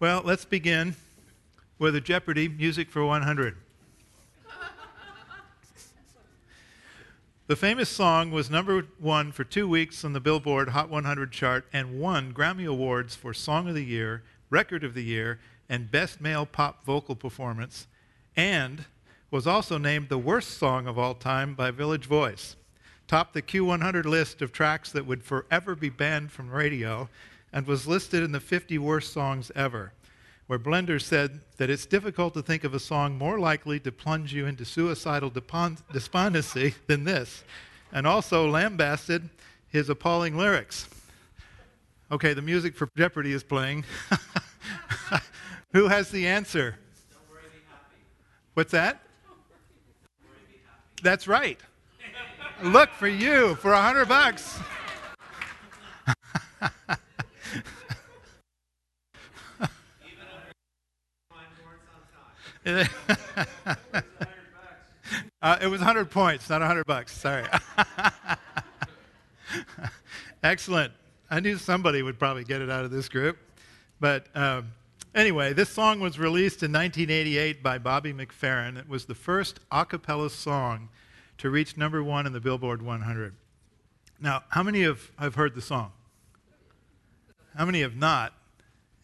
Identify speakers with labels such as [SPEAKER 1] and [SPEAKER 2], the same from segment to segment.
[SPEAKER 1] Well, let's begin with a Jeopardy music for 100. the famous song was number one for two weeks on the Billboard Hot 100 chart and won Grammy Awards for Song of the Year, Record of the Year, and Best Male Pop Vocal Performance, and was also named the worst song of all time by Village Voice. Topped the Q100 list of tracks that would forever be banned from radio and was listed in the 50 worst songs ever, where Blender said that it's difficult to think of a song more likely to plunge you into suicidal despondency than this, and also lambasted his appalling lyrics. Okay, the music for Jeopardy is playing. Who has the answer? What's that? That's right. Look for you for a hundred bucks. uh, it was 100 points, not 100 bucks. Sorry. Excellent. I knew somebody would probably get it out of this group. But um, anyway, this song was released in 1988 by Bobby McFerrin. It was the first a cappella song to reach number one in the Billboard 100. Now, how many have, have heard the song? How many have not?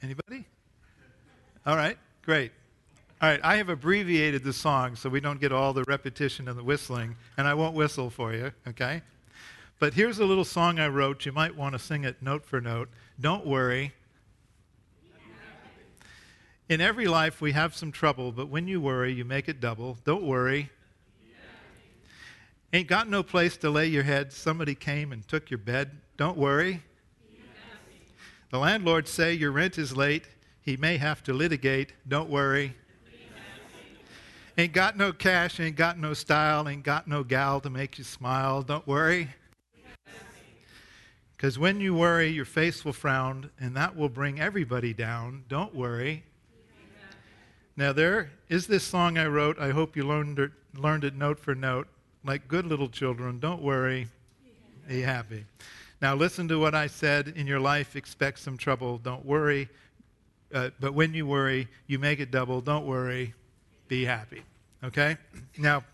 [SPEAKER 1] Anybody? All right, great. All right, I have abbreviated the song so we don't get all the repetition and the whistling, and I won't whistle for you, okay? But here's a little song I wrote. You might want to sing it note for note. Don't worry. In every life, we have some trouble, but when you worry, you make it double. Don't worry. Ain't got no place to lay your head. Somebody came and took your bed. Don't worry. The landlord say your rent is late. He may have to litigate. Don't worry. Ain't got no cash, ain't got no style, ain't got no gal to make you smile. Don't worry. Because when you worry, your face will frown, and that will bring everybody down. Don't worry. Now, there is this song I wrote. I hope you learned it, learned it note for note. Like good little children, don't worry, be happy. Now, listen to what I said in your life, expect some trouble. Don't worry. Uh, but when you worry, you make it double. Don't worry, be happy. Okay? Now,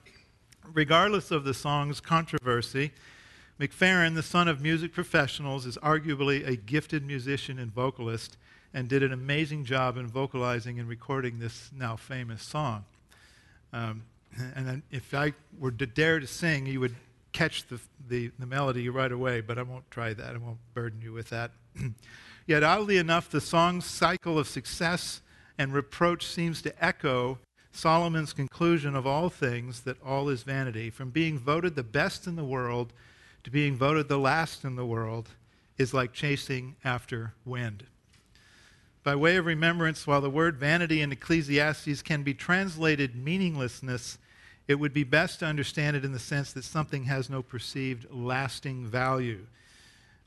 [SPEAKER 1] regardless of the song's controversy, McFerrin, the son of music professionals, is arguably a gifted musician and vocalist and did an amazing job in vocalizing and recording this now famous song. Um, and if I were to dare to sing, you would catch the, the, the, melody right away, but I won't try that. I won't burden you with that. Yet, oddly enough, the song's cycle of success and reproach seems to echo Solomon's conclusion of all things that all is vanity, from being voted the best in the world to being voted the last in the world, is like chasing after wind. By way of remembrance, while the word vanity in Ecclesiastes can be translated meaninglessness, it would be best to understand it in the sense that something has no perceived lasting value,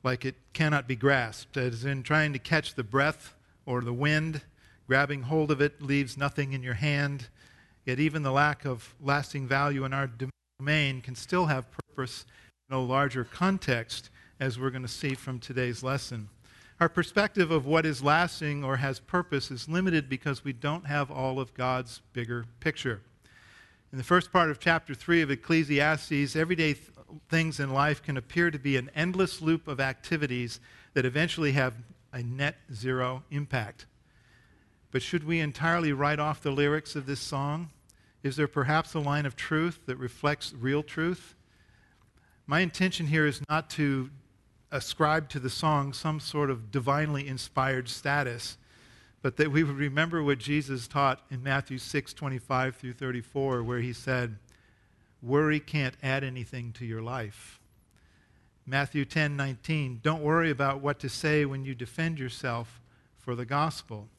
[SPEAKER 1] like it cannot be grasped, as in trying to catch the breath or the wind. Grabbing hold of it leaves nothing in your hand. Yet, even the lack of lasting value in our domain can still have purpose in a larger context, as we're going to see from today's lesson. Our perspective of what is lasting or has purpose is limited because we don't have all of God's bigger picture. In the first part of chapter 3 of Ecclesiastes, everyday th- things in life can appear to be an endless loop of activities that eventually have a net zero impact. But should we entirely write off the lyrics of this song? Is there perhaps a line of truth that reflects real truth? My intention here is not to ascribe to the song some sort of divinely inspired status, but that we would remember what Jesus taught in Matthew 6 25 through 34, where he said, Worry can't add anything to your life. Matthew 10 19, don't worry about what to say when you defend yourself for the gospel.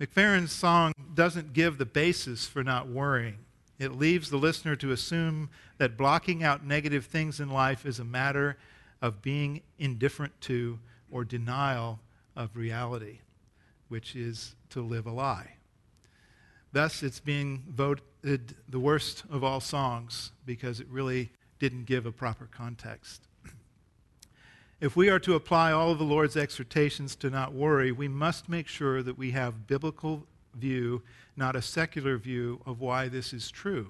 [SPEAKER 1] McFerrin's song doesn't give the basis for not worrying. It leaves the listener to assume that blocking out negative things in life is a matter of being indifferent to or denial of reality, which is to live a lie. Thus, it's being voted the worst of all songs because it really didn't give a proper context. If we are to apply all of the Lord's exhortations to not worry, we must make sure that we have biblical view, not a secular view of why this is true.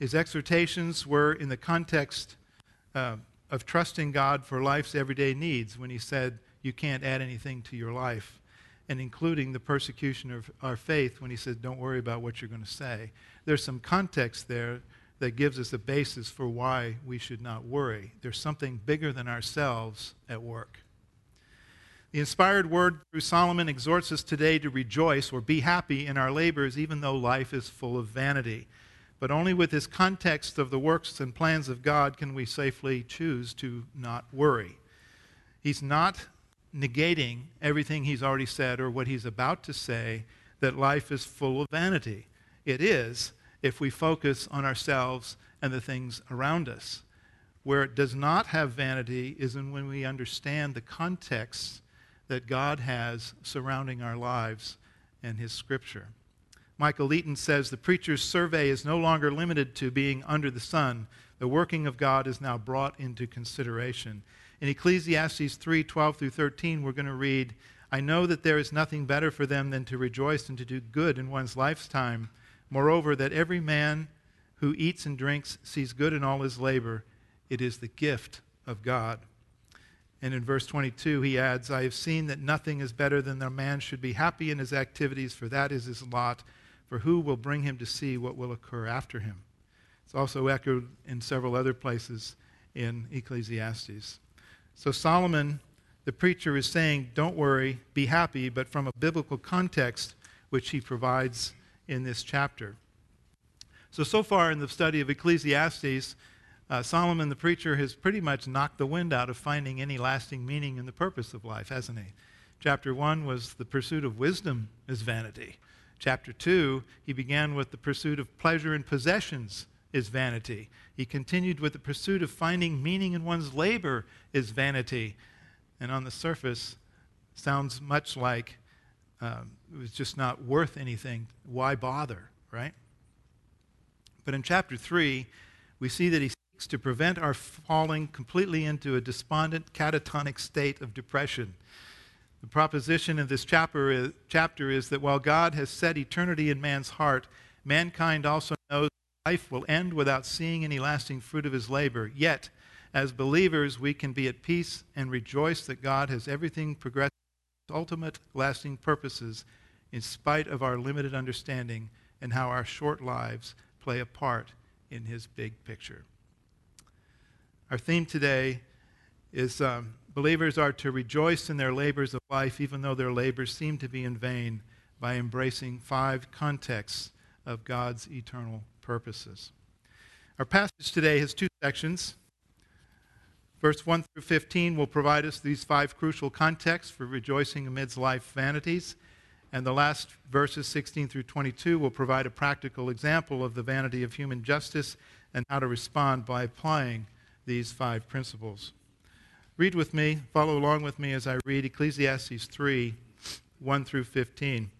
[SPEAKER 1] His exhortations were in the context uh, of trusting God for life's everyday needs when he said, You can't add anything to your life, and including the persecution of our faith when he said, Don't worry about what you're going to say. There's some context there that gives us a basis for why we should not worry. There's something bigger than ourselves at work. The inspired word through Solomon exhorts us today to rejoice or be happy in our labors, even though life is full of vanity. But only with this context of the works and plans of God can we safely choose to not worry. He's not negating everything he's already said or what he's about to say that life is full of vanity. It is, if we focus on ourselves and the things around us. Where it does not have vanity is in when we understand the context that God has surrounding our lives and His Scripture. Michael Eaton says the preacher's survey is no longer limited to being under the sun. The working of God is now brought into consideration. In Ecclesiastes 3 12 through 13, we're going to read, I know that there is nothing better for them than to rejoice and to do good in one's lifetime Moreover, that every man who eats and drinks sees good in all his labor. It is the gift of God. And in verse 22, he adds, I have seen that nothing is better than that a man should be happy in his activities, for that is his lot. For who will bring him to see what will occur after him? It's also echoed in several other places in Ecclesiastes. So Solomon, the preacher, is saying, Don't worry, be happy, but from a biblical context, which he provides in this chapter. So, so far in the study of Ecclesiastes, uh, Solomon the preacher has pretty much knocked the wind out of finding any lasting meaning in the purpose of life, hasn't he? Chapter 1 was the pursuit of wisdom is vanity. Chapter 2, he began with the pursuit of pleasure and possessions is vanity. He continued with the pursuit of finding meaning in one's labor is vanity. And on the surface, sounds much like um, it was just not worth anything. Why bother, right? But in chapter 3, we see that he seeks to prevent our falling completely into a despondent, catatonic state of depression. The proposition in this chapter is, chapter is that while God has set eternity in man's heart, mankind also knows life will end without seeing any lasting fruit of his labor. Yet, as believers, we can be at peace and rejoice that God has everything progressed ultimate lasting purposes in spite of our limited understanding and how our short lives play a part in his big picture. Our theme today is um, believers are to rejoice in their labors of life, even though their labors seem to be in vain, by embracing five contexts of God's eternal purposes. Our passage today has two sections. Verse 1 through 15 will provide us these five crucial contexts for rejoicing amidst life vanities. And the last verses, 16 through 22, will provide a practical example of the vanity of human justice and how to respond by applying these five principles. Read with me, follow along with me as I read Ecclesiastes 3 1 through 15.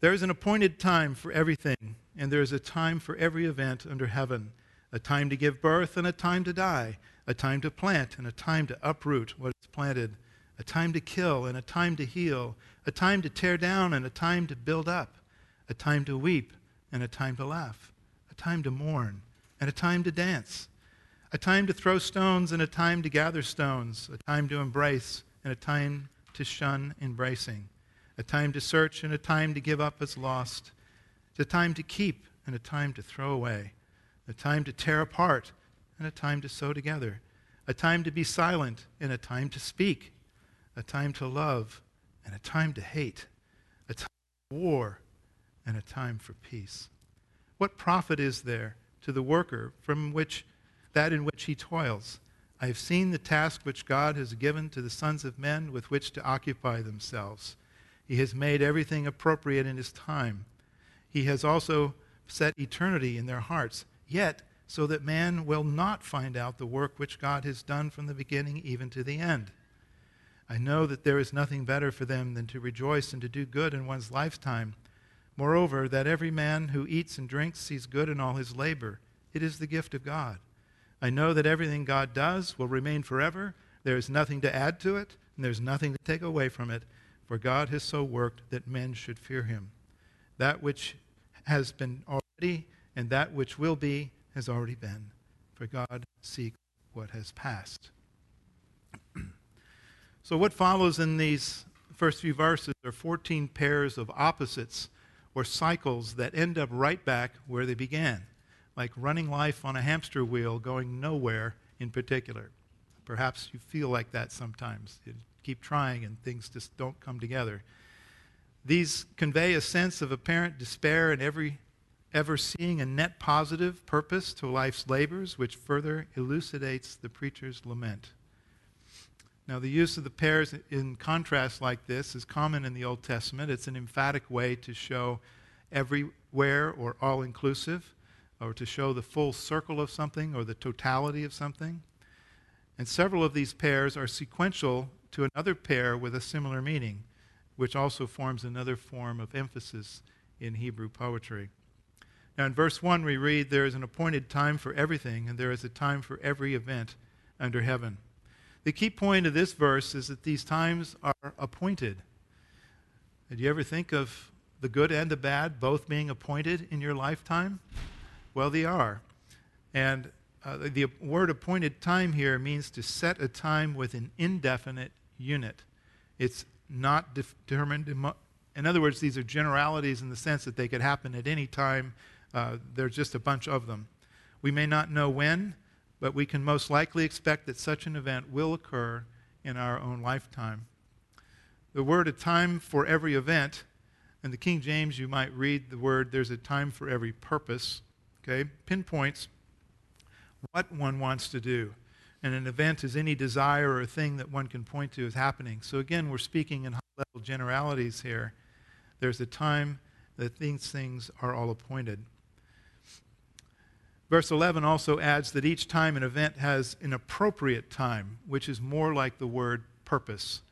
[SPEAKER 1] There is an appointed time for everything, and there is a time for every event under heaven a time to give birth and a time to die, a time to plant and a time to uproot what is planted, a time to kill and a time to heal, a time to tear down and a time to build up, a time to weep and a time to laugh, a time to mourn and a time to dance, a time to throw stones and a time to gather stones, a time to embrace and a time to shun embracing, a time to search and a time to give up as lost, a time to keep and a time to throw away a time to tear apart and a time to sew together, a time to be silent and a time to speak, a time to love and a time to hate, a time for war and a time for peace. What profit is there to the worker from which that in which he toils? I have seen the task which God has given to the sons of men with which to occupy themselves. He has made everything appropriate in his time. He has also set eternity in their hearts yet so that man will not find out the work which God has done from the beginning even to the end. I know that there is nothing better for them than to rejoice and to do good in one's lifetime. Moreover, that every man who eats and drinks sees good in all his labor. It is the gift of God. I know that everything God does will remain forever, There is nothing to add to it, and there's nothing to take away from it, for God has so worked that men should fear him. That which has been already and that which will be has already been, for God seeks what has passed. so, what follows in these first few verses are 14 pairs of opposites or cycles that end up right back where they began, like running life on a hamster wheel going nowhere in particular. Perhaps you feel like that sometimes. You keep trying and things just don't come together. These convey a sense of apparent despair and every ever seeing a net positive purpose to life's labors, which further elucidates the preacher's lament. Now, the use of the pairs in contrast like this is common in the Old Testament. It's an emphatic way to show everywhere or all inclusive, or to show the full circle of something or the totality of something. And several of these pairs are sequential to another pair with a similar meaning, which also forms another form of emphasis in Hebrew poetry. Now, in verse 1, we read, There is an appointed time for everything, and there is a time for every event under heaven. The key point of this verse is that these times are appointed. Did you ever think of the good and the bad both being appointed in your lifetime? Well, they are. And uh, the word appointed time here means to set a time with an indefinite unit. It's not determined. In other words, these are generalities in the sense that they could happen at any time. Uh, there's just a bunch of them. We may not know when, but we can most likely expect that such an event will occur in our own lifetime. The word a time for every event, in the King James, you might read the word there's a time for every purpose, okay, pinpoints what one wants to do. And an event is any desire or thing that one can point to as happening. So again, we're speaking in high level generalities here. There's a time that these things are all appointed. Verse 11 also adds that each time an event has an appropriate time, which is more like the word purpose.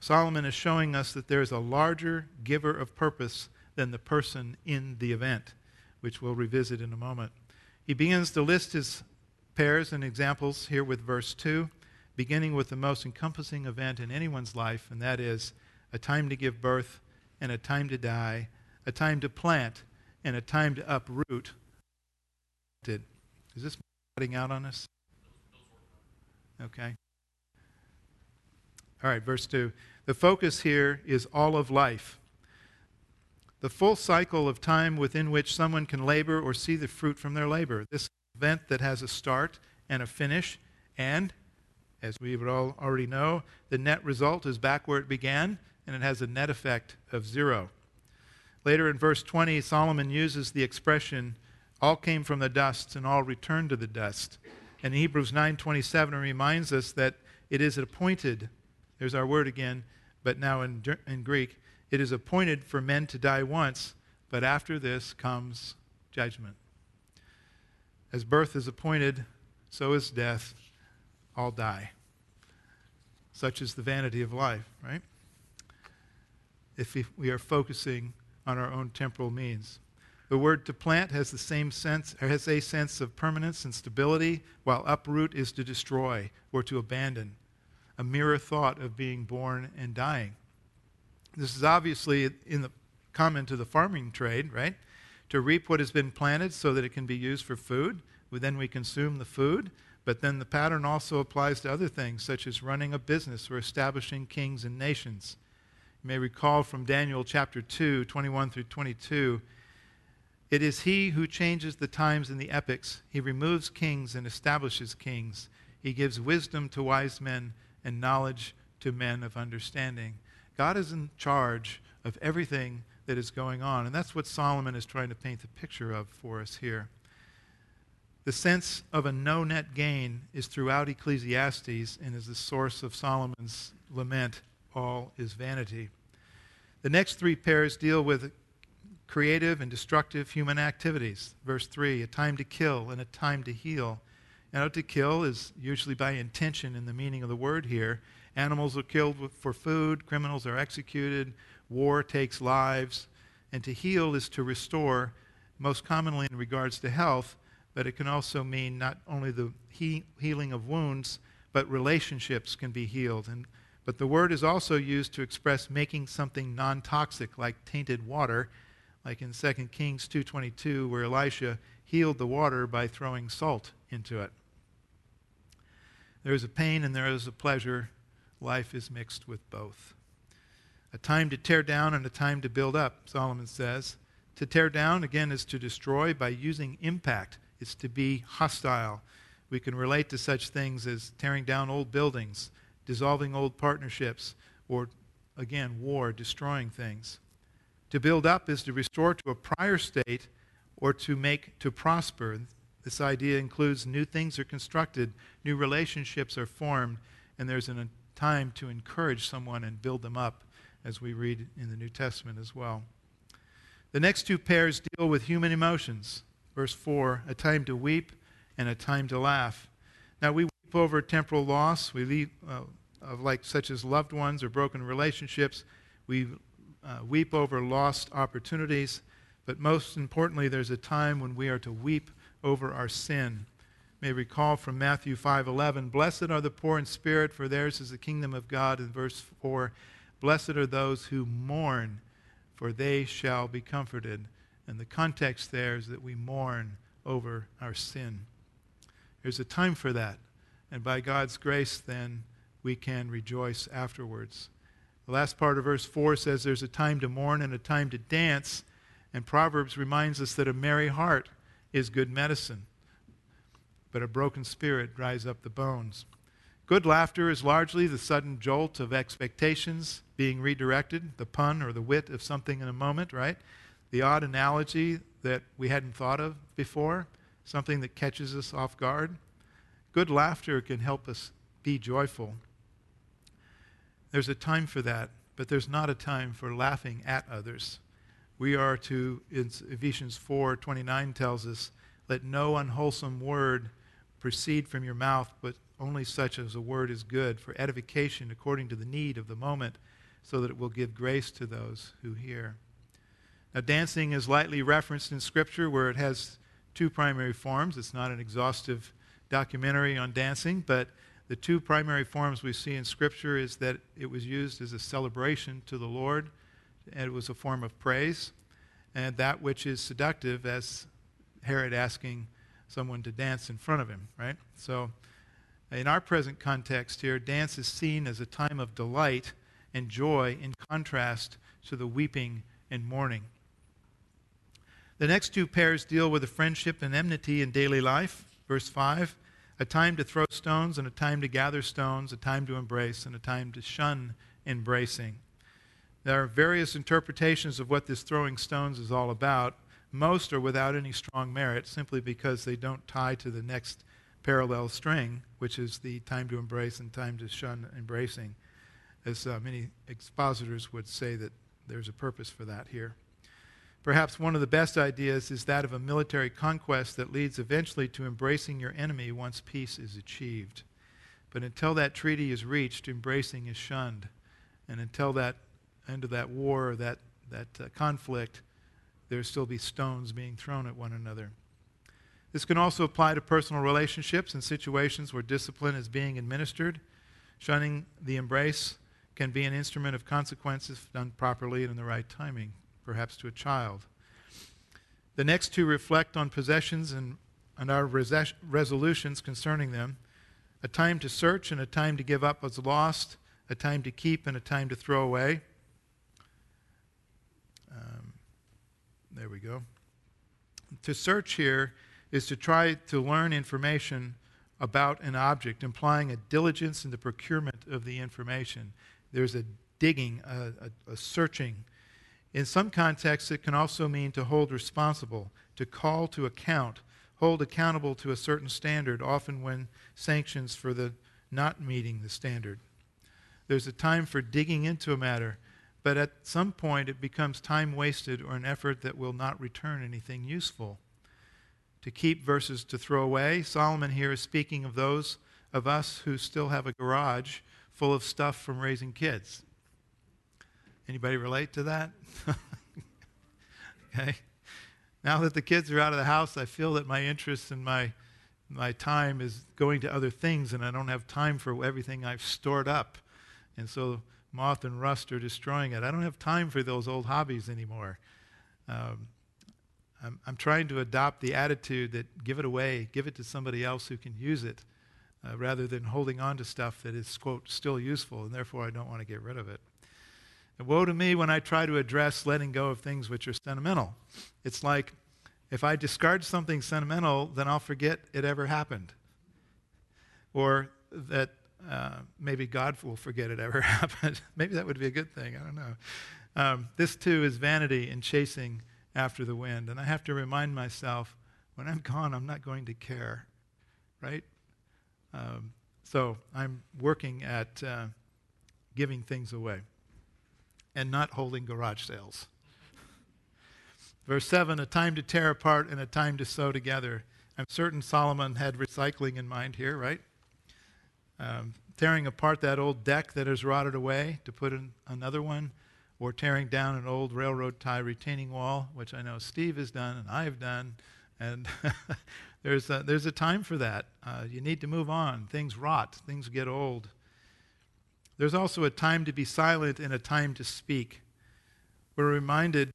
[SPEAKER 1] Solomon is showing us that there is a larger giver of purpose than the person in the event, which we'll revisit in a moment. He begins to list his pairs and examples here with verse 2, beginning with the most encompassing event in anyone's life, and that is a time to give birth and a time to die, a time to plant and a time to uproot did. Is this cutting out on us? Okay. All right, verse 2. The focus here is all of life. The full cycle of time within which someone can labor or see the fruit from their labor. This event that has a start and a finish, and, as we would all already know, the net result is back where it began, and it has a net effect of zero. Later in verse 20, Solomon uses the expression all came from the dust and all returned to the dust. And Hebrews 9:27 reminds us that it is appointed. There's our word again, but now in, in Greek, it is appointed for men to die once, but after this comes judgment. As birth is appointed, so is death. All die. Such is the vanity of life, right? If we are focusing on our own temporal means. The word to plant has the same sense, has a sense of permanence and stability, while uproot is to destroy or to abandon. A mirror thought of being born and dying. This is obviously in the common to the farming trade, right? To reap what has been planted so that it can be used for food. Then we consume the food. But then the pattern also applies to other things, such as running a business or establishing kings and nations. You may recall from Daniel chapter 2, 21 through 22 it is he who changes the times and the epochs. He removes kings and establishes kings. He gives wisdom to wise men and knowledge to men of understanding. God is in charge of everything that is going on. And that's what Solomon is trying to paint the picture of for us here. The sense of a no net gain is throughout Ecclesiastes and is the source of Solomon's lament all is vanity. The next three pairs deal with creative and destructive human activities. Verse 3 a time to kill and a time to heal. Now, to kill is usually by intention in the meaning of the word here. Animals are killed for food, criminals are executed, war takes lives. And to heal is to restore, most commonly in regards to health, but it can also mean not only the he- healing of wounds, but relationships can be healed. And, but the word is also used to express making something non-toxic, like tainted water, like in 2 Kings 2.22, where Elisha healed the water by throwing salt into it. There is a pain and there is a pleasure. Life is mixed with both. A time to tear down and a time to build up, Solomon says. To tear down, again, is to destroy by using impact. It's to be hostile. We can relate to such things as tearing down old buildings, dissolving old partnerships, or, again, war, destroying things. To build up is to restore to a prior state or to make to prosper. This idea includes new things are constructed, new relationships are formed, and there's a time to encourage someone and build them up, as we read in the New Testament as well. The next two pairs deal with human emotions. Verse 4 a time to weep and a time to laugh. Now, we weep over temporal loss, we weep, uh, of like such as loved ones or broken relationships. We uh, weep over lost opportunities. But most importantly, there's a time when we are to weep over our sin. May recall from Matthew 5:11, "Blessed are the poor in spirit, for theirs is the kingdom of God." In verse 4, "Blessed are those who mourn, for they shall be comforted." And the context there is that we mourn over our sin. There's a time for that. And by God's grace, then, we can rejoice afterwards. The last part of verse 4 says there's a time to mourn and a time to dance. And Proverbs reminds us that a merry heart is good medicine, but a broken spirit dries up the bones. Good laughter is largely the sudden jolt of expectations being redirected, the pun or the wit of something in a moment, right? The odd analogy that we hadn't thought of before, something that catches us off guard. Good laughter can help us be joyful. There's a time for that, but there's not a time for laughing at others. We are to, Ephesians 4 29 tells us, let no unwholesome word proceed from your mouth, but only such as a word is good for edification according to the need of the moment, so that it will give grace to those who hear. Now, dancing is lightly referenced in Scripture where it has two primary forms. It's not an exhaustive documentary on dancing, but the two primary forms we see in Scripture is that it was used as a celebration to the Lord, and it was a form of praise, and that which is seductive, as Herod asking someone to dance in front of him, right? So, in our present context here, dance is seen as a time of delight and joy in contrast to the weeping and mourning. The next two pairs deal with the friendship and enmity in daily life. Verse 5 a time to throw stones and a time to gather stones, a time to embrace and a time to shun embracing. There are various interpretations of what this throwing stones is all about. Most are without any strong merit simply because they don't tie to the next parallel string, which is the time to embrace and time to shun embracing. As uh, many expositors would say that there's a purpose for that here. Perhaps one of the best ideas is that of a military conquest that leads eventually to embracing your enemy once peace is achieved. But until that treaty is reached, embracing is shunned. And until that end of that war or that, that uh, conflict, there'll still be stones being thrown at one another. This can also apply to personal relationships and situations where discipline is being administered. Shunning the embrace can be an instrument of consequences if done properly and in the right timing perhaps to a child. The next two reflect on possessions and, and our res- resolutions concerning them a time to search and a time to give up as lost, a time to keep and a time to throw away. Um, there we go. To search here is to try to learn information about an object, implying a diligence in the procurement of the information. There's a digging, a, a, a searching in some contexts, it can also mean to hold responsible, to call to account, hold accountable to a certain standard, often when sanctions for the not meeting the standard. There's a time for digging into a matter, but at some point it becomes time wasted or an effort that will not return anything useful. To keep versus to throw away, Solomon here is speaking of those of us who still have a garage full of stuff from raising kids. Anybody relate to that? okay. Now that the kids are out of the house, I feel that my interest and my my time is going to other things and I don't have time for everything I've stored up. And so moth and rust are destroying it. I don't have time for those old hobbies anymore. Um, I'm, I'm, trying to adopt the attitude that give it away, give it to somebody else who can use it, uh, rather than holding on to stuff that is, quote, still useful, and therefore I don't want to get rid of it. And woe to me when I try to address letting go of things which are sentimental. It's like if I discard something sentimental, then I'll forget it ever happened. Or that uh, maybe God will forget it ever happened. maybe that would be a good thing. I don't know. Um, this too is vanity and chasing after the wind. And I have to remind myself when I'm gone, I'm not going to care, right? Um, so I'm working at uh, giving things away and not holding garage sales. Verse 7 a time to tear apart and a time to sew together. I'm certain Solomon had recycling in mind here, right? Um, tearing apart that old deck that has rotted away to put in another one, or tearing down an old railroad tie retaining wall, which I know Steve has done and I've done. And there's, a, there's a time for that. Uh, you need to move on. Things rot, things get old. There's also a time to be silent and a time to speak. We're reminded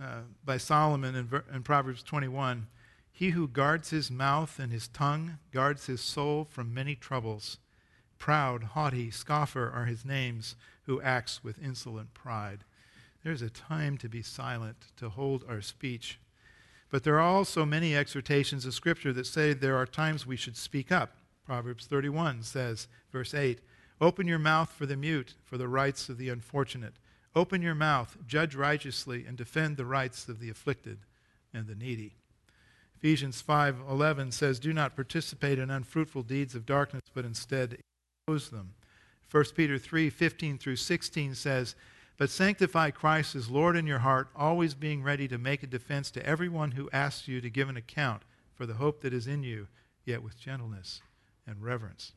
[SPEAKER 1] uh, by Solomon in, in Proverbs 21 He who guards his mouth and his tongue guards his soul from many troubles. Proud, haughty, scoffer are his names, who acts with insolent pride. There's a time to be silent, to hold our speech. But there are also many exhortations of Scripture that say there are times we should speak up. Proverbs 31 says, verse 8, Open your mouth for the mute, for the rights of the unfortunate. Open your mouth, judge righteously, and defend the rights of the afflicted and the needy. Ephesians 5:11 says, "Do not participate in unfruitful deeds of darkness, but instead expose them." 1 Peter 3:15 through 16 says, "But sanctify Christ as Lord in your heart, always being ready to make a defense to everyone who asks you to give an account for the hope that is in you, yet with gentleness and reverence."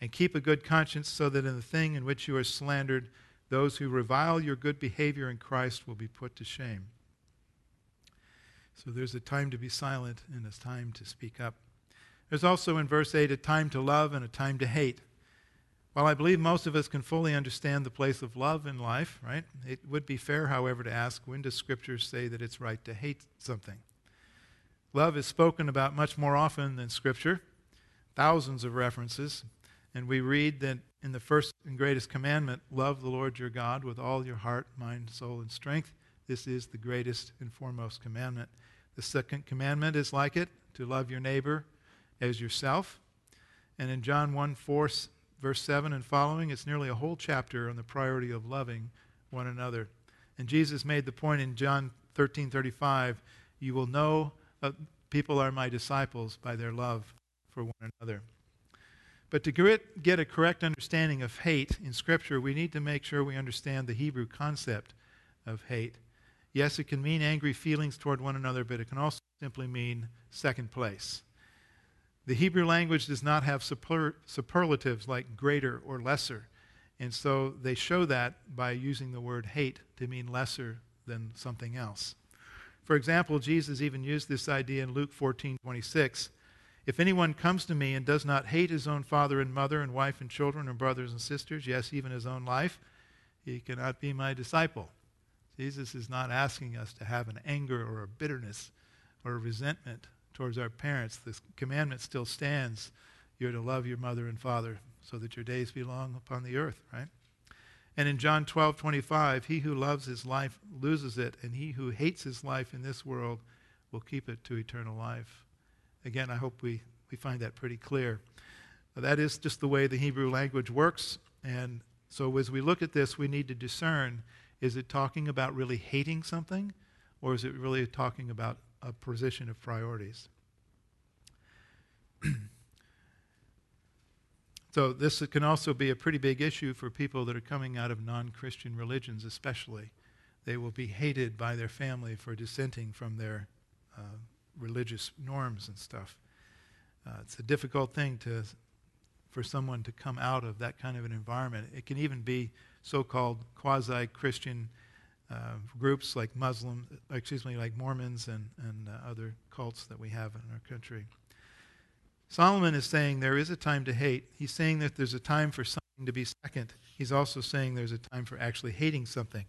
[SPEAKER 1] And keep a good conscience so that in the thing in which you are slandered, those who revile your good behavior in Christ will be put to shame. So there's a time to be silent and a time to speak up. There's also in verse 8 a time to love and a time to hate. While I believe most of us can fully understand the place of love in life, right? It would be fair, however, to ask when does Scripture say that it's right to hate something? Love is spoken about much more often than Scripture, thousands of references, and we read that in the first and greatest commandment, love the Lord your God with all your heart, mind, soul, and strength. This is the greatest and foremost commandment. The second commandment is like it to love your neighbor as yourself. And in John 1 4, verse 7 and following, it's nearly a whole chapter on the priority of loving one another. And Jesus made the point in John 13 35 you will know uh, people are my disciples by their love for one another. But to get a correct understanding of hate in Scripture, we need to make sure we understand the Hebrew concept of hate. Yes, it can mean angry feelings toward one another, but it can also simply mean second place. The Hebrew language does not have super, superlatives like greater or lesser, and so they show that by using the word hate to mean lesser than something else. For example, Jesus even used this idea in Luke 14 26 if anyone comes to me and does not hate his own father and mother and wife and children and brothers and sisters, yes, even his own life, he cannot be my disciple. Jesus is not asking us to have an anger or a bitterness or a resentment towards our parents. This commandment still stands. You're to love your mother and father so that your days be long upon the earth, right? And in John 12, 25, he who loves his life loses it, and he who hates his life in this world will keep it to eternal life. Again, I hope we, we find that pretty clear. That is just the way the Hebrew language works. And so as we look at this, we need to discern is it talking about really hating something, or is it really talking about a position of priorities? so this can also be a pretty big issue for people that are coming out of non-Christian religions especially. They will be hated by their family for dissenting from their uh, religious norms and stuff. Uh, it's a difficult thing to, for someone to come out of that kind of an environment. It can even be so-called quasi-Christian uh, groups like Muslim, excuse me, like Mormons and, and uh, other cults that we have in our country. Solomon is saying there is a time to hate. He's saying that there's a time for something to be second. He's also saying there's a time for actually hating something.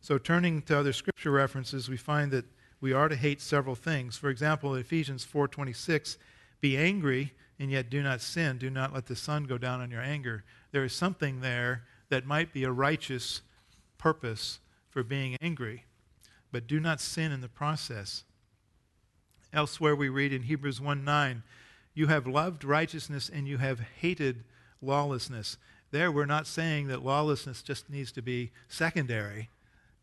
[SPEAKER 1] So, turning to other scripture references, we find that we are to hate several things. For example, Ephesians 4:26, "Be angry and yet do not sin. Do not let the sun go down on your anger." There is something there that might be a righteous purpose for being angry, but do not sin in the process. Elsewhere, we read in Hebrews 1:9, You have loved righteousness and you have hated lawlessness. There, we're not saying that lawlessness just needs to be secondary.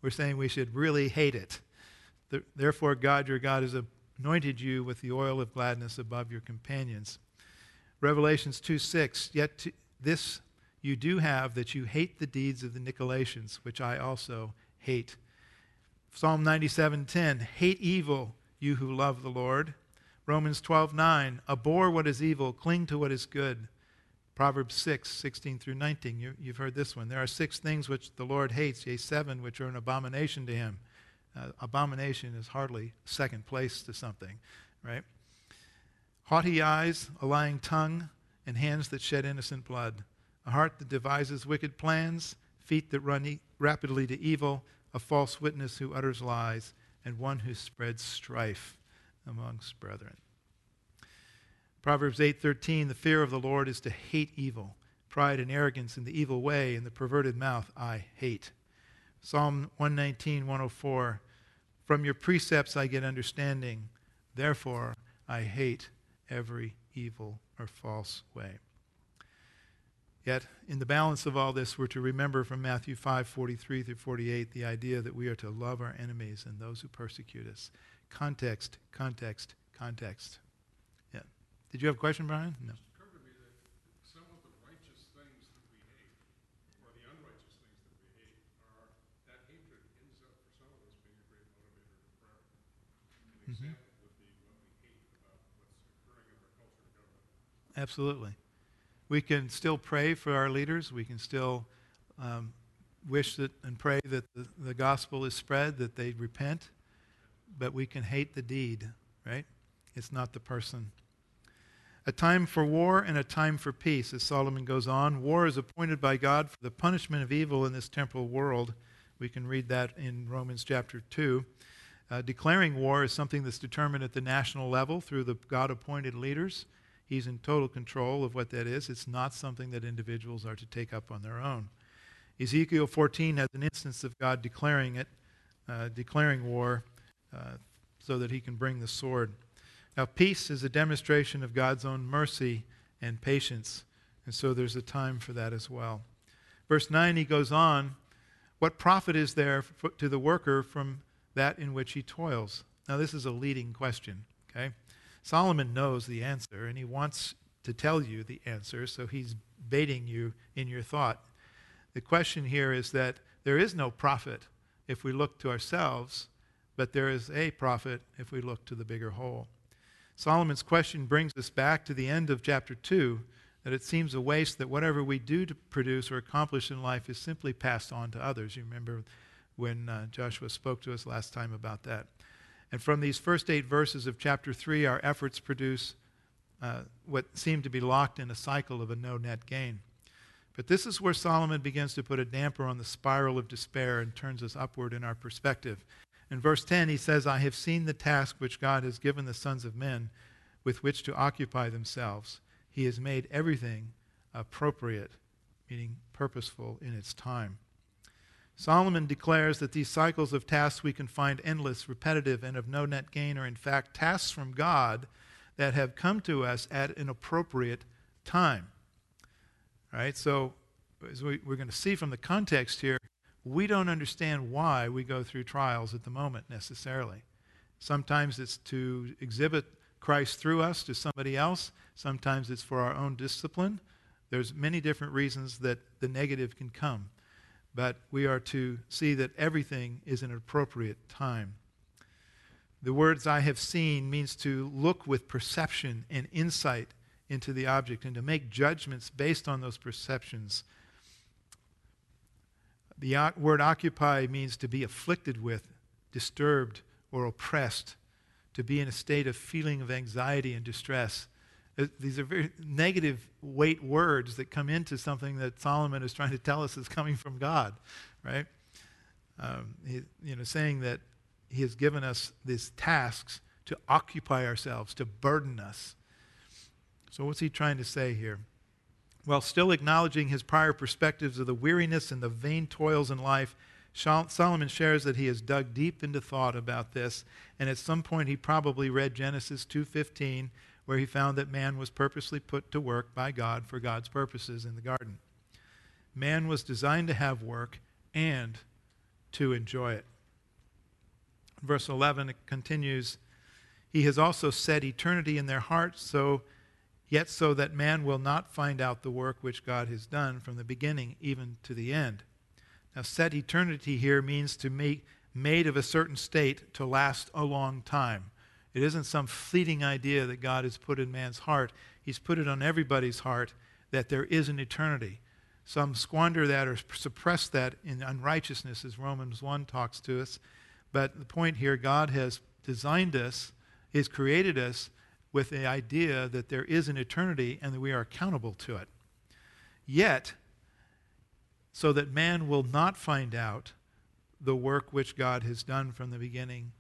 [SPEAKER 1] We're saying we should really hate it. Therefore, God, your God, has anointed you with the oil of gladness above your companions. Revelations 2 6, Yet to this you do have that you hate the deeds of the Nicolaitans, which I also hate. Psalm 97:10, Hate evil you who love the Lord. Romans 12:9, abhor what is evil, cling to what is good. Proverbs 6, 16 through 19. You, have heard this one. There are six things which the Lord hates, yea, seven which are an abomination to him. Uh, abomination is hardly second place to something, right? Haughty eyes, a lying tongue, and hands that shed innocent blood. A heart that devises wicked plans, feet that run e- rapidly to evil, a false witness who utters lies and one who spreads strife amongst brethren. Proverbs 8:13 The fear of the Lord is to hate evil. Pride and arrogance and the evil way and the perverted mouth I hate. Psalm 119, 104 From your precepts I get understanding. Therefore I hate every evil or false way. Yet, in the balance of all this, we're to remember from Matthew 5 43 through 48 the idea that we are to love our enemies and those who persecute us. Context, context, context. Yeah. Did you have a question, Brian? No. Mm-hmm. Absolutely we can still pray for our leaders. We can still um, wish that and pray that the, the gospel is spread, that they repent. But we can hate the deed, right? It's not the person. A time for war and a time for peace, as Solomon goes on. War is appointed by God for the punishment of evil in this temporal world. We can read that in Romans chapter 2. Uh, declaring war is something that's determined at the national level through the God appointed leaders. He's in total control of what that is. It's not something that individuals are to take up on their own. Ezekiel 14 has an instance of God declaring it, uh, declaring war, uh, so that he can bring the sword. Now, peace is a demonstration of God's own mercy and patience, and so there's a time for that as well. Verse 9, he goes on, What profit is there for, to the worker from that in which he toils? Now, this is a leading question, okay? Solomon knows the answer and he wants to tell you the answer, so he's baiting you in your thought. The question here is that there is no profit if we look to ourselves, but there is a profit if we look to the bigger whole. Solomon's question brings us back to the end of chapter 2 that it seems a waste that whatever we do to produce or accomplish in life is simply passed on to others. You remember when uh, Joshua spoke to us last time about that. And from these first eight verses of chapter 3, our efforts produce uh, what seem to be locked in a cycle of a no net gain. But this is where Solomon begins to put a damper on the spiral of despair and turns us upward in our perspective. In verse 10, he says, I have seen the task which God has given the sons of men with which to occupy themselves. He has made everything appropriate, meaning purposeful in its time. Solomon declares that these cycles of tasks we can find endless, repetitive, and of no net gain are in fact tasks from God that have come to us at an appropriate time. Right? So, as we, we're going to see from the context here, we don't understand why we go through trials at the moment necessarily. Sometimes it's to exhibit Christ through us to somebody else. Sometimes it's for our own discipline. There's many different reasons that the negative can come but we are to see that everything is in an appropriate time. The words I have seen means to look with perception and insight into the object and to make judgments based on those perceptions. The word occupy means to be afflicted with, disturbed, or oppressed, to be in a state of feeling of anxiety and distress. These are very negative weight words that come into something that Solomon is trying to tell us is coming from God, right? Um, he, you know, saying that he has given us these tasks to occupy ourselves, to burden us. So, what's he trying to say here? While still acknowledging his prior perspectives of the weariness and the vain toils in life, Solomon shares that he has dug deep into thought about this, and at some point he probably read Genesis 2:15, where he found that man was purposely put to work by God for God's purposes in the garden. Man was designed to have work and to enjoy it. Verse 11 it continues, he has also set eternity in their hearts, so yet so that man will not find out the work which God has done from the beginning even to the end. Now, set eternity here means to make made of a certain state to last a long time. It isn't some fleeting idea that God has put in man's heart. He's put it on everybody's heart that there is an eternity. Some squander that or suppress that in unrighteousness, as Romans 1 talks to us. But the point here God has designed us, He's created us with the idea that there is an eternity and that we are accountable to it. Yet, so that man will not find out the work which God has done from the beginning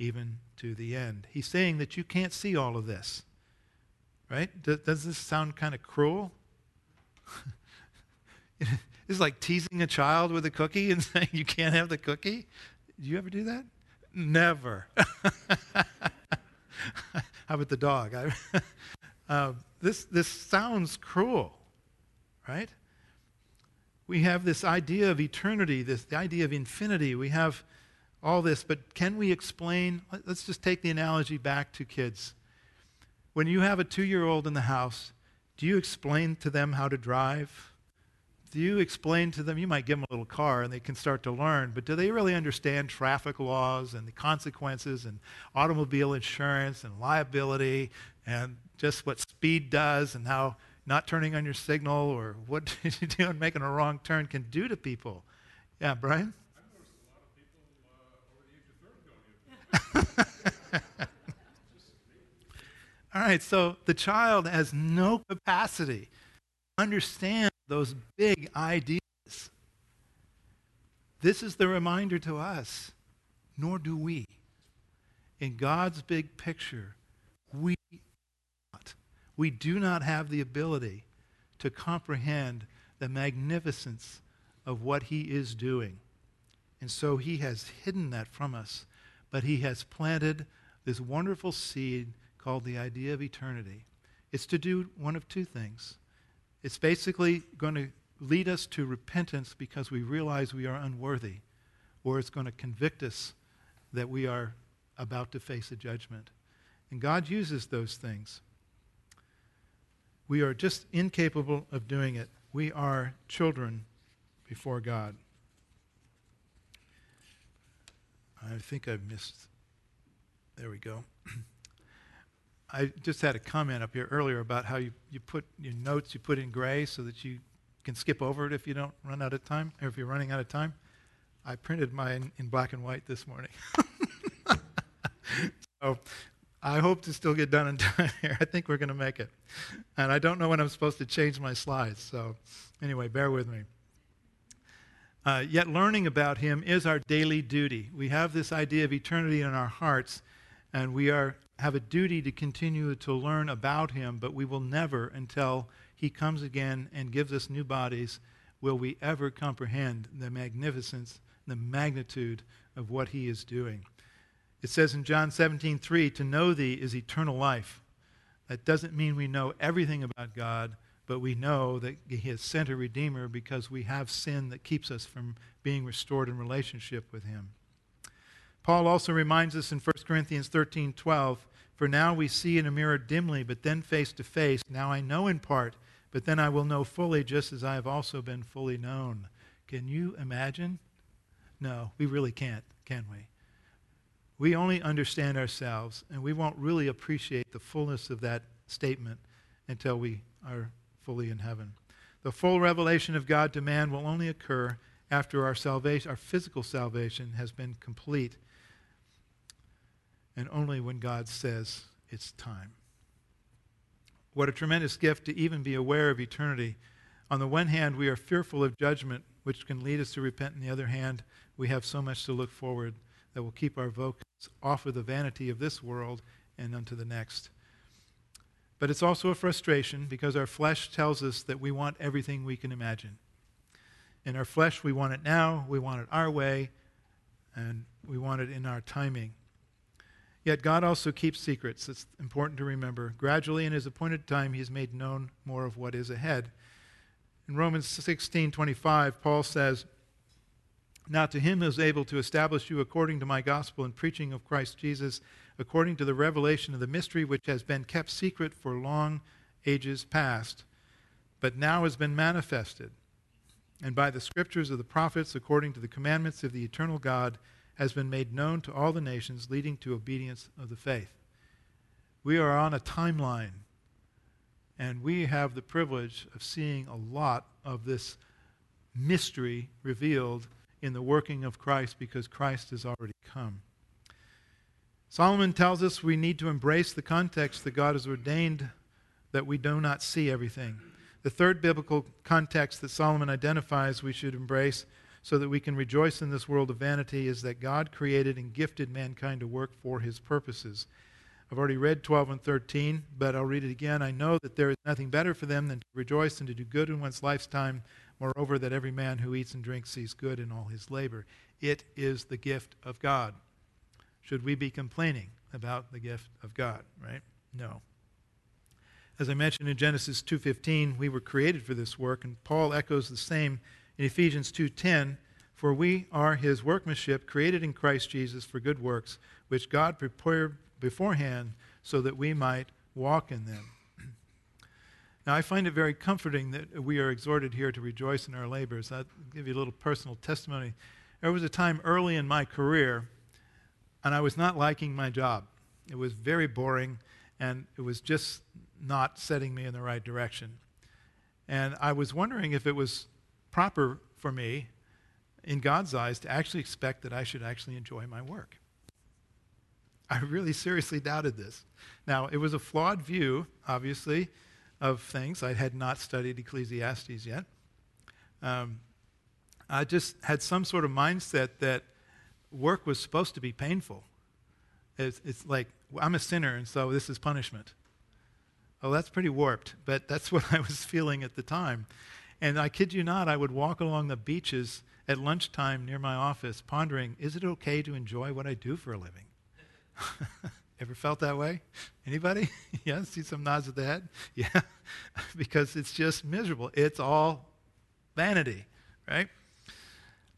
[SPEAKER 1] even to the end. He's saying that you can't see all of this. Right? Does this sound kind of cruel? it's like teasing a child with a cookie and saying you can't have the cookie. Do you ever do that? Never. How about the dog? uh, this, this sounds cruel, right? We have this idea of eternity, this the idea of infinity. We have all this, but can we explain? Let's just take the analogy back to kids. When you have a two year old in the house, do you explain to them how to drive? do you explain to them? You might give them a little car and they can start to learn, but do they really understand traffic laws and the consequences and automobile insurance and liability and just what speed does and how not turning on your signal or what you doing making a wrong turn can do to people? Yeah, Brian? All right, so the child has no capacity to understand those big ideas. This is the reminder to us, nor do we. In God's big picture, we not. We do not have the ability to comprehend the magnificence of what he is doing. And so he has hidden that from us, but he has planted this wonderful seed called the idea of eternity. It's to do one of two things. It's basically going to lead us to repentance because we realize we are unworthy, or it's going to convict us that we are about to face a judgment. And God uses those things. We are just incapable of doing it. We are children before God. I think I've missed. There we go. I just had a comment up here earlier about how you, you put your notes, you put in gray so that you can skip over it if you don't run out of time, or if you're running out of time. I printed mine in black and white this morning. so I hope to still get done in time here. I think we're going to make it. And I don't know when I'm supposed to change my slides. So anyway, bear with me. Uh, yet learning about him is our daily duty. We have this idea of eternity in our hearts, and we are have a duty to continue to learn about him, but we will never, until he comes again and gives us new bodies, will we ever comprehend the magnificence, the magnitude of what he is doing. It says in John 17, 3, to know thee is eternal life. That doesn't mean we know everything about God, but we know that he has sent a Redeemer because we have sin that keeps us from being restored in relationship with him. Paul also reminds us in 1 Corinthians 13, 12, for now we see in a mirror dimly, but then face to face. Now I know in part, but then I will know fully, just as I have also been fully known. Can you imagine? No, we really can't, can we? We only understand ourselves, and we won't really appreciate the fullness of that statement until we are fully in heaven. The full revelation of God to man will only occur after our salvation, our physical salvation, has been complete and only when God says it's time. What a tremendous gift to even be aware of eternity. On the one hand, we are fearful of judgment, which can lead us to repent. On the other hand, we have so much to look forward that will keep our focus off of the vanity of this world and unto the next. But it's also a frustration because our flesh tells us that we want everything we can imagine. In our flesh, we want it now, we want it our way, and we want it in our timing. Yet God also keeps secrets. It's important to remember. Gradually, in his appointed time, he has made known more of what is ahead. In Romans 16:25, Paul says, "Now to him who is able to establish you according to my gospel and preaching of Christ Jesus, according to the revelation of the mystery which has been kept secret for long ages past, but now has been manifested, and by the scriptures of the prophets, according to the commandments of the eternal God, has been made known to all the nations, leading to obedience of the faith. We are on a timeline, and we have the privilege of seeing a lot of this mystery revealed in the working of Christ because Christ has already come. Solomon tells us we need to embrace the context that God has ordained that we do not see everything. The third biblical context that Solomon identifies we should embrace so that we can rejoice in this world of vanity is that God created and gifted mankind to work for his purposes. I've already read 12 and 13, but I'll read it again. I know that there is nothing better for them than to rejoice and to do good in one's lifetime. Moreover, that every man who eats and drinks sees good in all his labor. It is the gift of God. Should we be complaining about the gift of God, right? No. As I mentioned in Genesis 2:15, we were created for this work, and Paul echoes the same in Ephesians 2:10, for we are his workmanship created in Christ Jesus for good works, which God prepared beforehand so that we might walk in them. Now, I find it very comforting that we are exhorted here to rejoice in our labors. I'll give you a little personal testimony. There was a time early in my career, and I was not liking my job. It was very boring, and it was just not setting me in the right direction. And I was wondering if it was proper for me, in God's eyes, to actually expect that I should actually enjoy my work. I really seriously doubted this. Now, it was a flawed view, obviously, of things. I had not studied Ecclesiastes yet. Um, I just had some sort of mindset that work was supposed to be painful. It's, it's like, I'm a sinner, and so this is punishment. Oh, that's pretty warped, but that's what I was feeling at the time. And I kid you not, I would walk along the beaches at lunchtime near my office pondering, is it okay to enjoy what I do for a living? Ever felt that way? Anybody? yeah, see some nods of the head? Yeah, because it's just miserable. It's all vanity, right?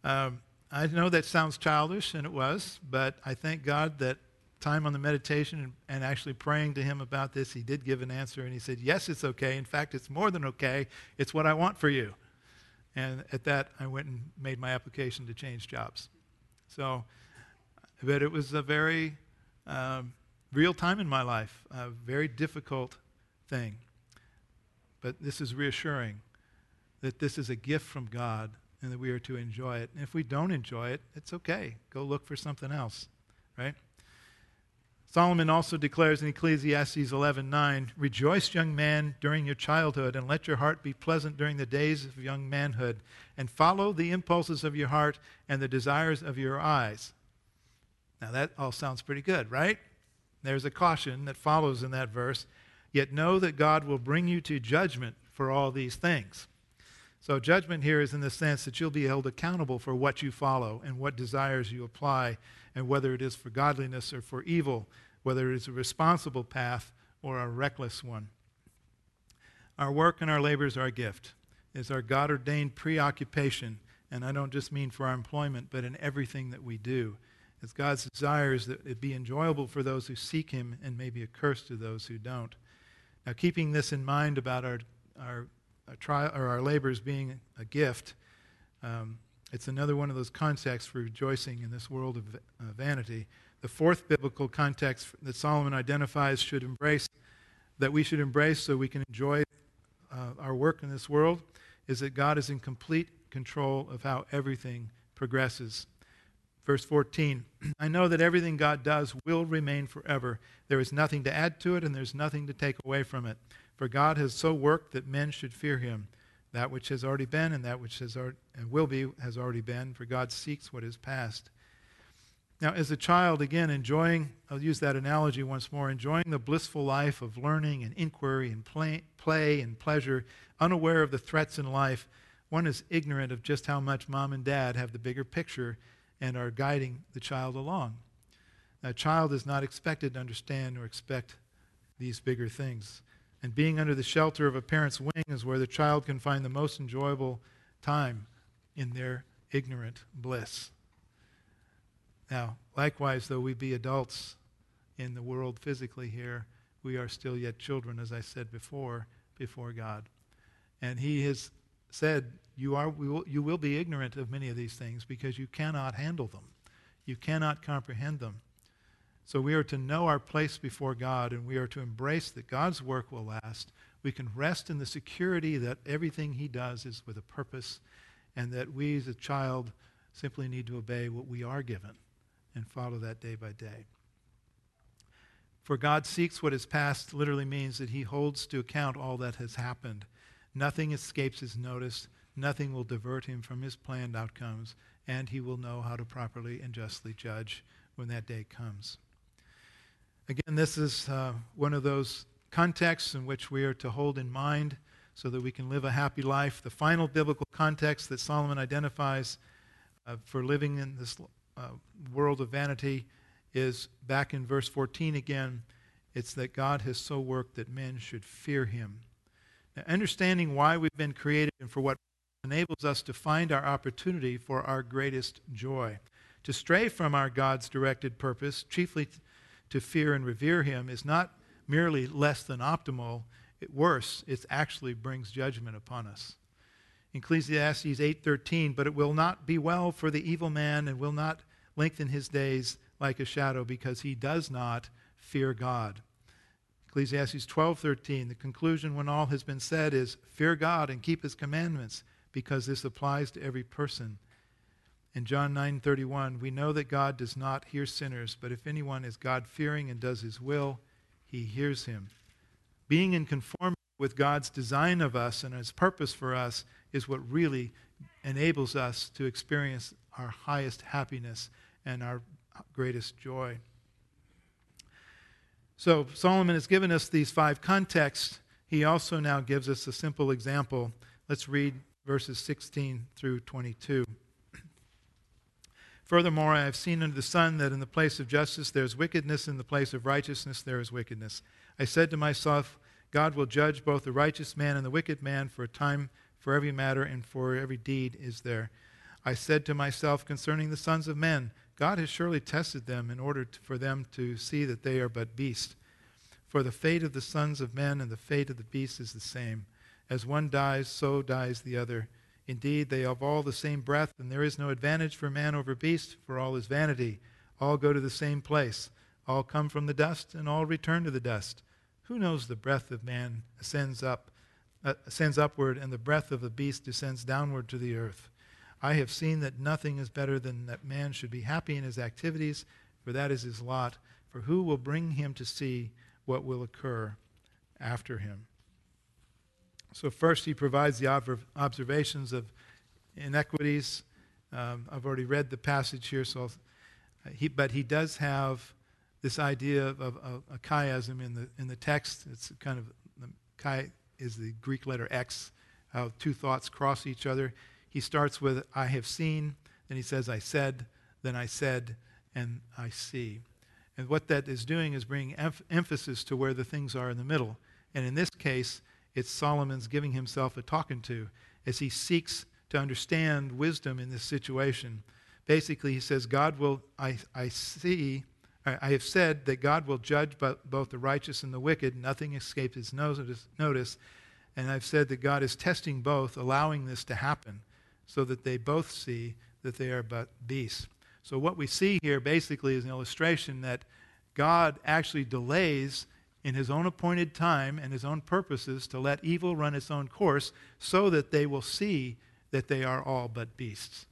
[SPEAKER 1] Um, I know that sounds childish, and it was, but I thank God that time on the meditation and, and, actually praying to him about this, he did give an answer and he said, Yes, it's okay. In fact, it's more than okay. It's what I want for you. And at that, I went and made my application to change jobs. So, but it was a very um, real time in my life, a very difficult thing. But this is reassuring that this is a gift from God and that we are to enjoy it. And if we don't enjoy it, it's okay. Go look for something else, right? Solomon also declares in Ecclesiastes 11:9, "Rejoice, young man, during your childhood, and let your heart be pleasant during the days of young manhood, and follow the impulses of your heart and the desires of your eyes." Now that all sounds pretty good, right? There's a caution that follows in that verse. Yet know that God will bring you to judgment for all these things. So, judgment here is in the sense that you'll be held accountable for what you follow and what desires you apply and whether it is for godliness or for evil, whether it is a responsible path or a reckless one. Our work and our labors are a gift. It's our God ordained preoccupation, and I don't just mean for our employment, but in everything that we do. It's God's desires that it be enjoyable for those who seek Him and may be a curse to those who don't. Now, keeping this in mind about our, our, our, trial, or our labors being a gift, um, it's another one of those contexts for rejoicing in this world of uh, vanity. The fourth biblical context that Solomon identifies should embrace, that we should embrace so we can enjoy uh, our work in this world, is that God is in complete control of how everything progresses. Verse 14 I know that everything God does will remain forever. There is nothing to add to it, and there's nothing to take away from it. For God has so worked that men should fear him. That which has already been and that which has already, and will be has already been, for God seeks what is past. Now, as a child, again, enjoying, I'll use that analogy once more, enjoying the blissful life of learning and inquiry and play, play and pleasure, unaware of the threats in life, one is ignorant of just how much mom and dad have the bigger picture and are guiding the child along. A child is not expected to understand or expect these bigger things. And being under the shelter of a parent's wing is where the child can find the most enjoyable time in their ignorant bliss. Now, likewise, though we be adults in the world physically here, we are still yet children, as I said before, before God. And He has said, you, are, will, you will be ignorant of many of these things because you cannot handle them. You cannot comprehend them. So we are to know our place before God and we are to embrace that God's work will last. We can rest in the security that everything He does is with a purpose and that we as a child simply need to obey what we are given and follow that day by day. For God seeks what is past literally means that He holds to account all that has happened. Nothing escapes His notice. Nothing will divert Him from His planned outcomes, and He will know how to properly and justly judge when that day comes. Again, this is uh, one of those contexts in which we are to hold in mind so that we can live a happy life. The final biblical context that Solomon identifies uh, for living in this uh, world of vanity is back in verse 14 again. It's that God has so worked that men should fear him. Now, understanding why we've been created and for what enables us to find our opportunity for our greatest joy. To stray from our God's directed purpose, chiefly to fear and revere him is not merely less than optimal, it, worse, it actually brings judgment upon us. Ecclesiastes 8:13, but it will not be well for the evil man and will not lengthen his days like a shadow because he does not fear God. Ecclesiastes 12:13, the conclusion when all has been said is fear God and keep his commandments because this applies to every person. In John 9:31, we know that God does not hear sinners, but if anyone is God-fearing and does his will, he hears him. Being in conformity with God's design of us and his purpose for us is what really enables us to experience our highest happiness and our greatest joy. So, Solomon has given us these five contexts. He also now gives us a simple example. Let's read verses 16 through 22. Furthermore, I have seen under the sun that in the place of justice there is wickedness, in the place of righteousness there is wickedness. I said to myself, God will judge both the righteous man and the wicked man for a time for every matter and for every deed is there. I said to myself concerning the sons of men, God has surely tested them in order to, for them to see that they are but beasts. For the fate of the sons of men and the fate of the beasts is the same. As one dies, so dies the other. Indeed, they have all the same breath, and there is no advantage for man over beast, for all is vanity. All go to the same place. All come from the dust, and all return to the dust. Who knows the breath of man ascends up, uh, ascends upward, and the breath of the beast descends downward to the earth? I have seen that nothing is better than that man should be happy in his activities, for that is his lot. For who will bring him to see what will occur after him? So, first, he provides the observations of inequities. Um, I've already read the passage here, so uh, he, but he does have this idea of, of, of, a chiasm in the, in the text. It's kind of, the chi is the Greek letter X, how two thoughts cross each other. He starts with, I have seen, then he says, I said, then I said, and I see. And what that is doing is bringing em- emphasis to where the things are in the middle. And in this case, it's Solomon's giving himself a talking to as he seeks to understand wisdom in this situation. Basically, he says, God will, I, I see, I have said that God will judge both the righteous and the wicked. Nothing escapes his notice. And I've said that God is testing both, allowing this to happen so that they both see that they are but beasts. So, what we see here basically is an illustration that God actually delays in his own appointed time and his own purposes to let evil run its own course so that they will see that they are all but beasts.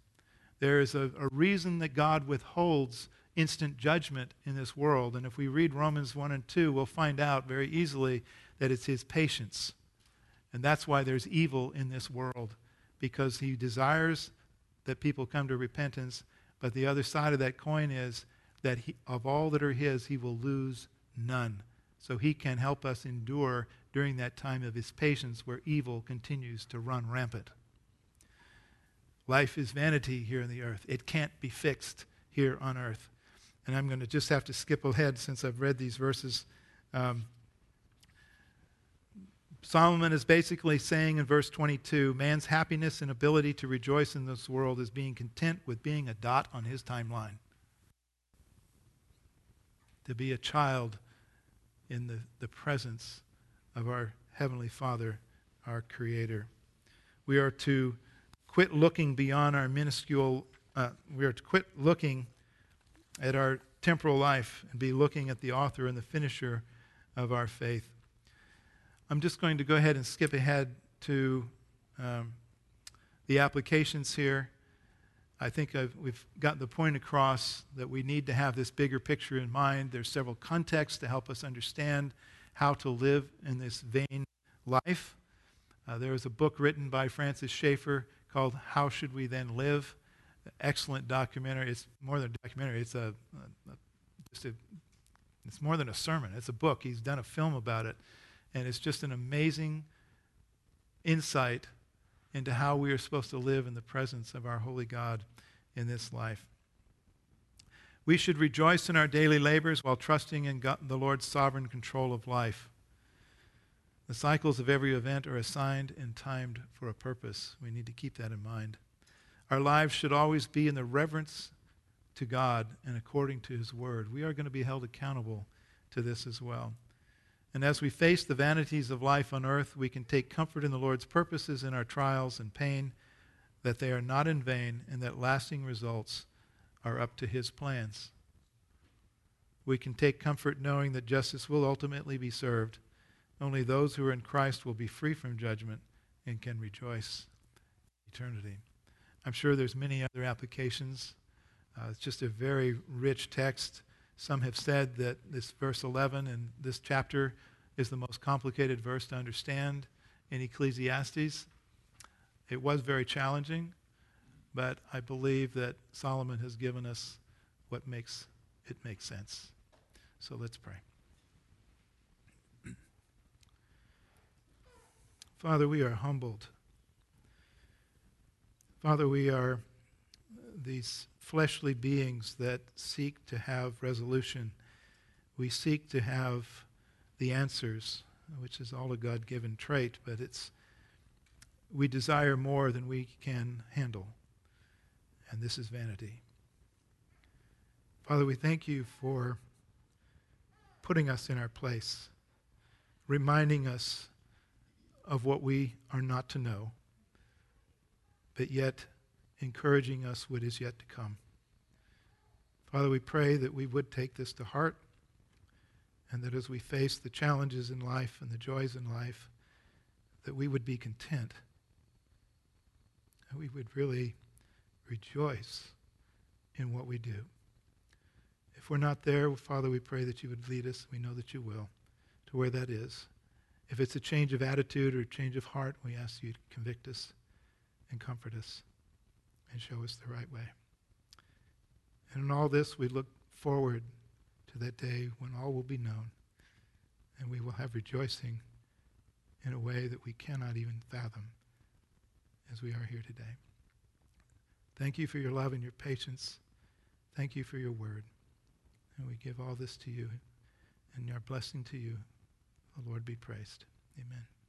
[SPEAKER 1] There is a, a, reason that God withholds instant judgment in this world. And if we read Romans 1 and 2, we'll find out very easily that it's his patience. And that's why there's evil in this world, because he desires that people come to repentance. But the other side of that coin is that he, of all that are his, he will lose none. So he can help us endure during that time of his patience where evil continues to run rampant. Life is vanity here on the earth. It can't be fixed here on earth. And I'm going to just have to skip ahead since I've read these verses. Um, Solomon is basically saying in verse 22 man's happiness and ability to rejoice in this world is being content with being a dot on his timeline. To be a child in the, the presence of our Heavenly Father, our Creator. We are to quit looking beyond our minuscule, uh, we are to quit looking at our temporal life and be looking at the author and the finisher of our faith. I'm just going to go ahead and skip ahead to um, the applications here. I think I've, we've got the point across that we need to have this bigger picture in mind. There's several contexts to help us understand how to live in this vain life. Uh, there was a book written by Francis Schaeffer called How Should We Then Live? Excellent documentary. It's more than a documentary. It's a, a, just a, it's more than a sermon. It's a book. He's done a film about it. And it's just an amazing insight into how we are supposed to live in the presence of our holy God in this life. We should rejoice in our daily labors while trusting in God, the Lord's sovereign control of life. The cycles of every event are assigned and timed for a purpose. We need to keep that in mind. Our lives should always be in the reverence to God and according to His Word. We are going to be held accountable to this as well. And as we face the vanities of life on earth, we can take comfort in the Lord's purposes in our trials and pain, that they are not in vain and that lasting results are up to His plans. We can take comfort knowing that justice will ultimately be served. Only those who are in Christ will be free from judgment and can rejoice eternity. I'm sure there's many other applications. Uh, it's just a very rich text. Some have said that this verse 11 in this chapter is the most complicated verse to understand in Ecclesiastes. It was very challenging, but I believe that Solomon has given us what makes it make sense. So let's pray. Father, we are humbled. Father, we are these fleshly beings that seek to have resolution. We seek to have the answers, which is all a God given trait, but it's we desire more than we can handle. And this is vanity. Father, we thank you for putting us in our place, reminding us of what we are not to know, but yet encouraging us what is yet to come. Father, we pray that we would take this to heart and that as we face the challenges in life and the joys in life, that we would be content. And we would really rejoice in what we do. If we're not there, Father, we pray that you would lead us. We know that you will, to where that is. If it's a change of attitude or a change of heart, we ask you to convict us and comfort us and show us the right way. And in all this, we look forward to that day when all will be known and we will have rejoicing in a way that we cannot even fathom as we are here today. Thank you for your love and your patience. Thank you for your word. And we give all this to you and our blessing to you. The Lord be praised. Amen.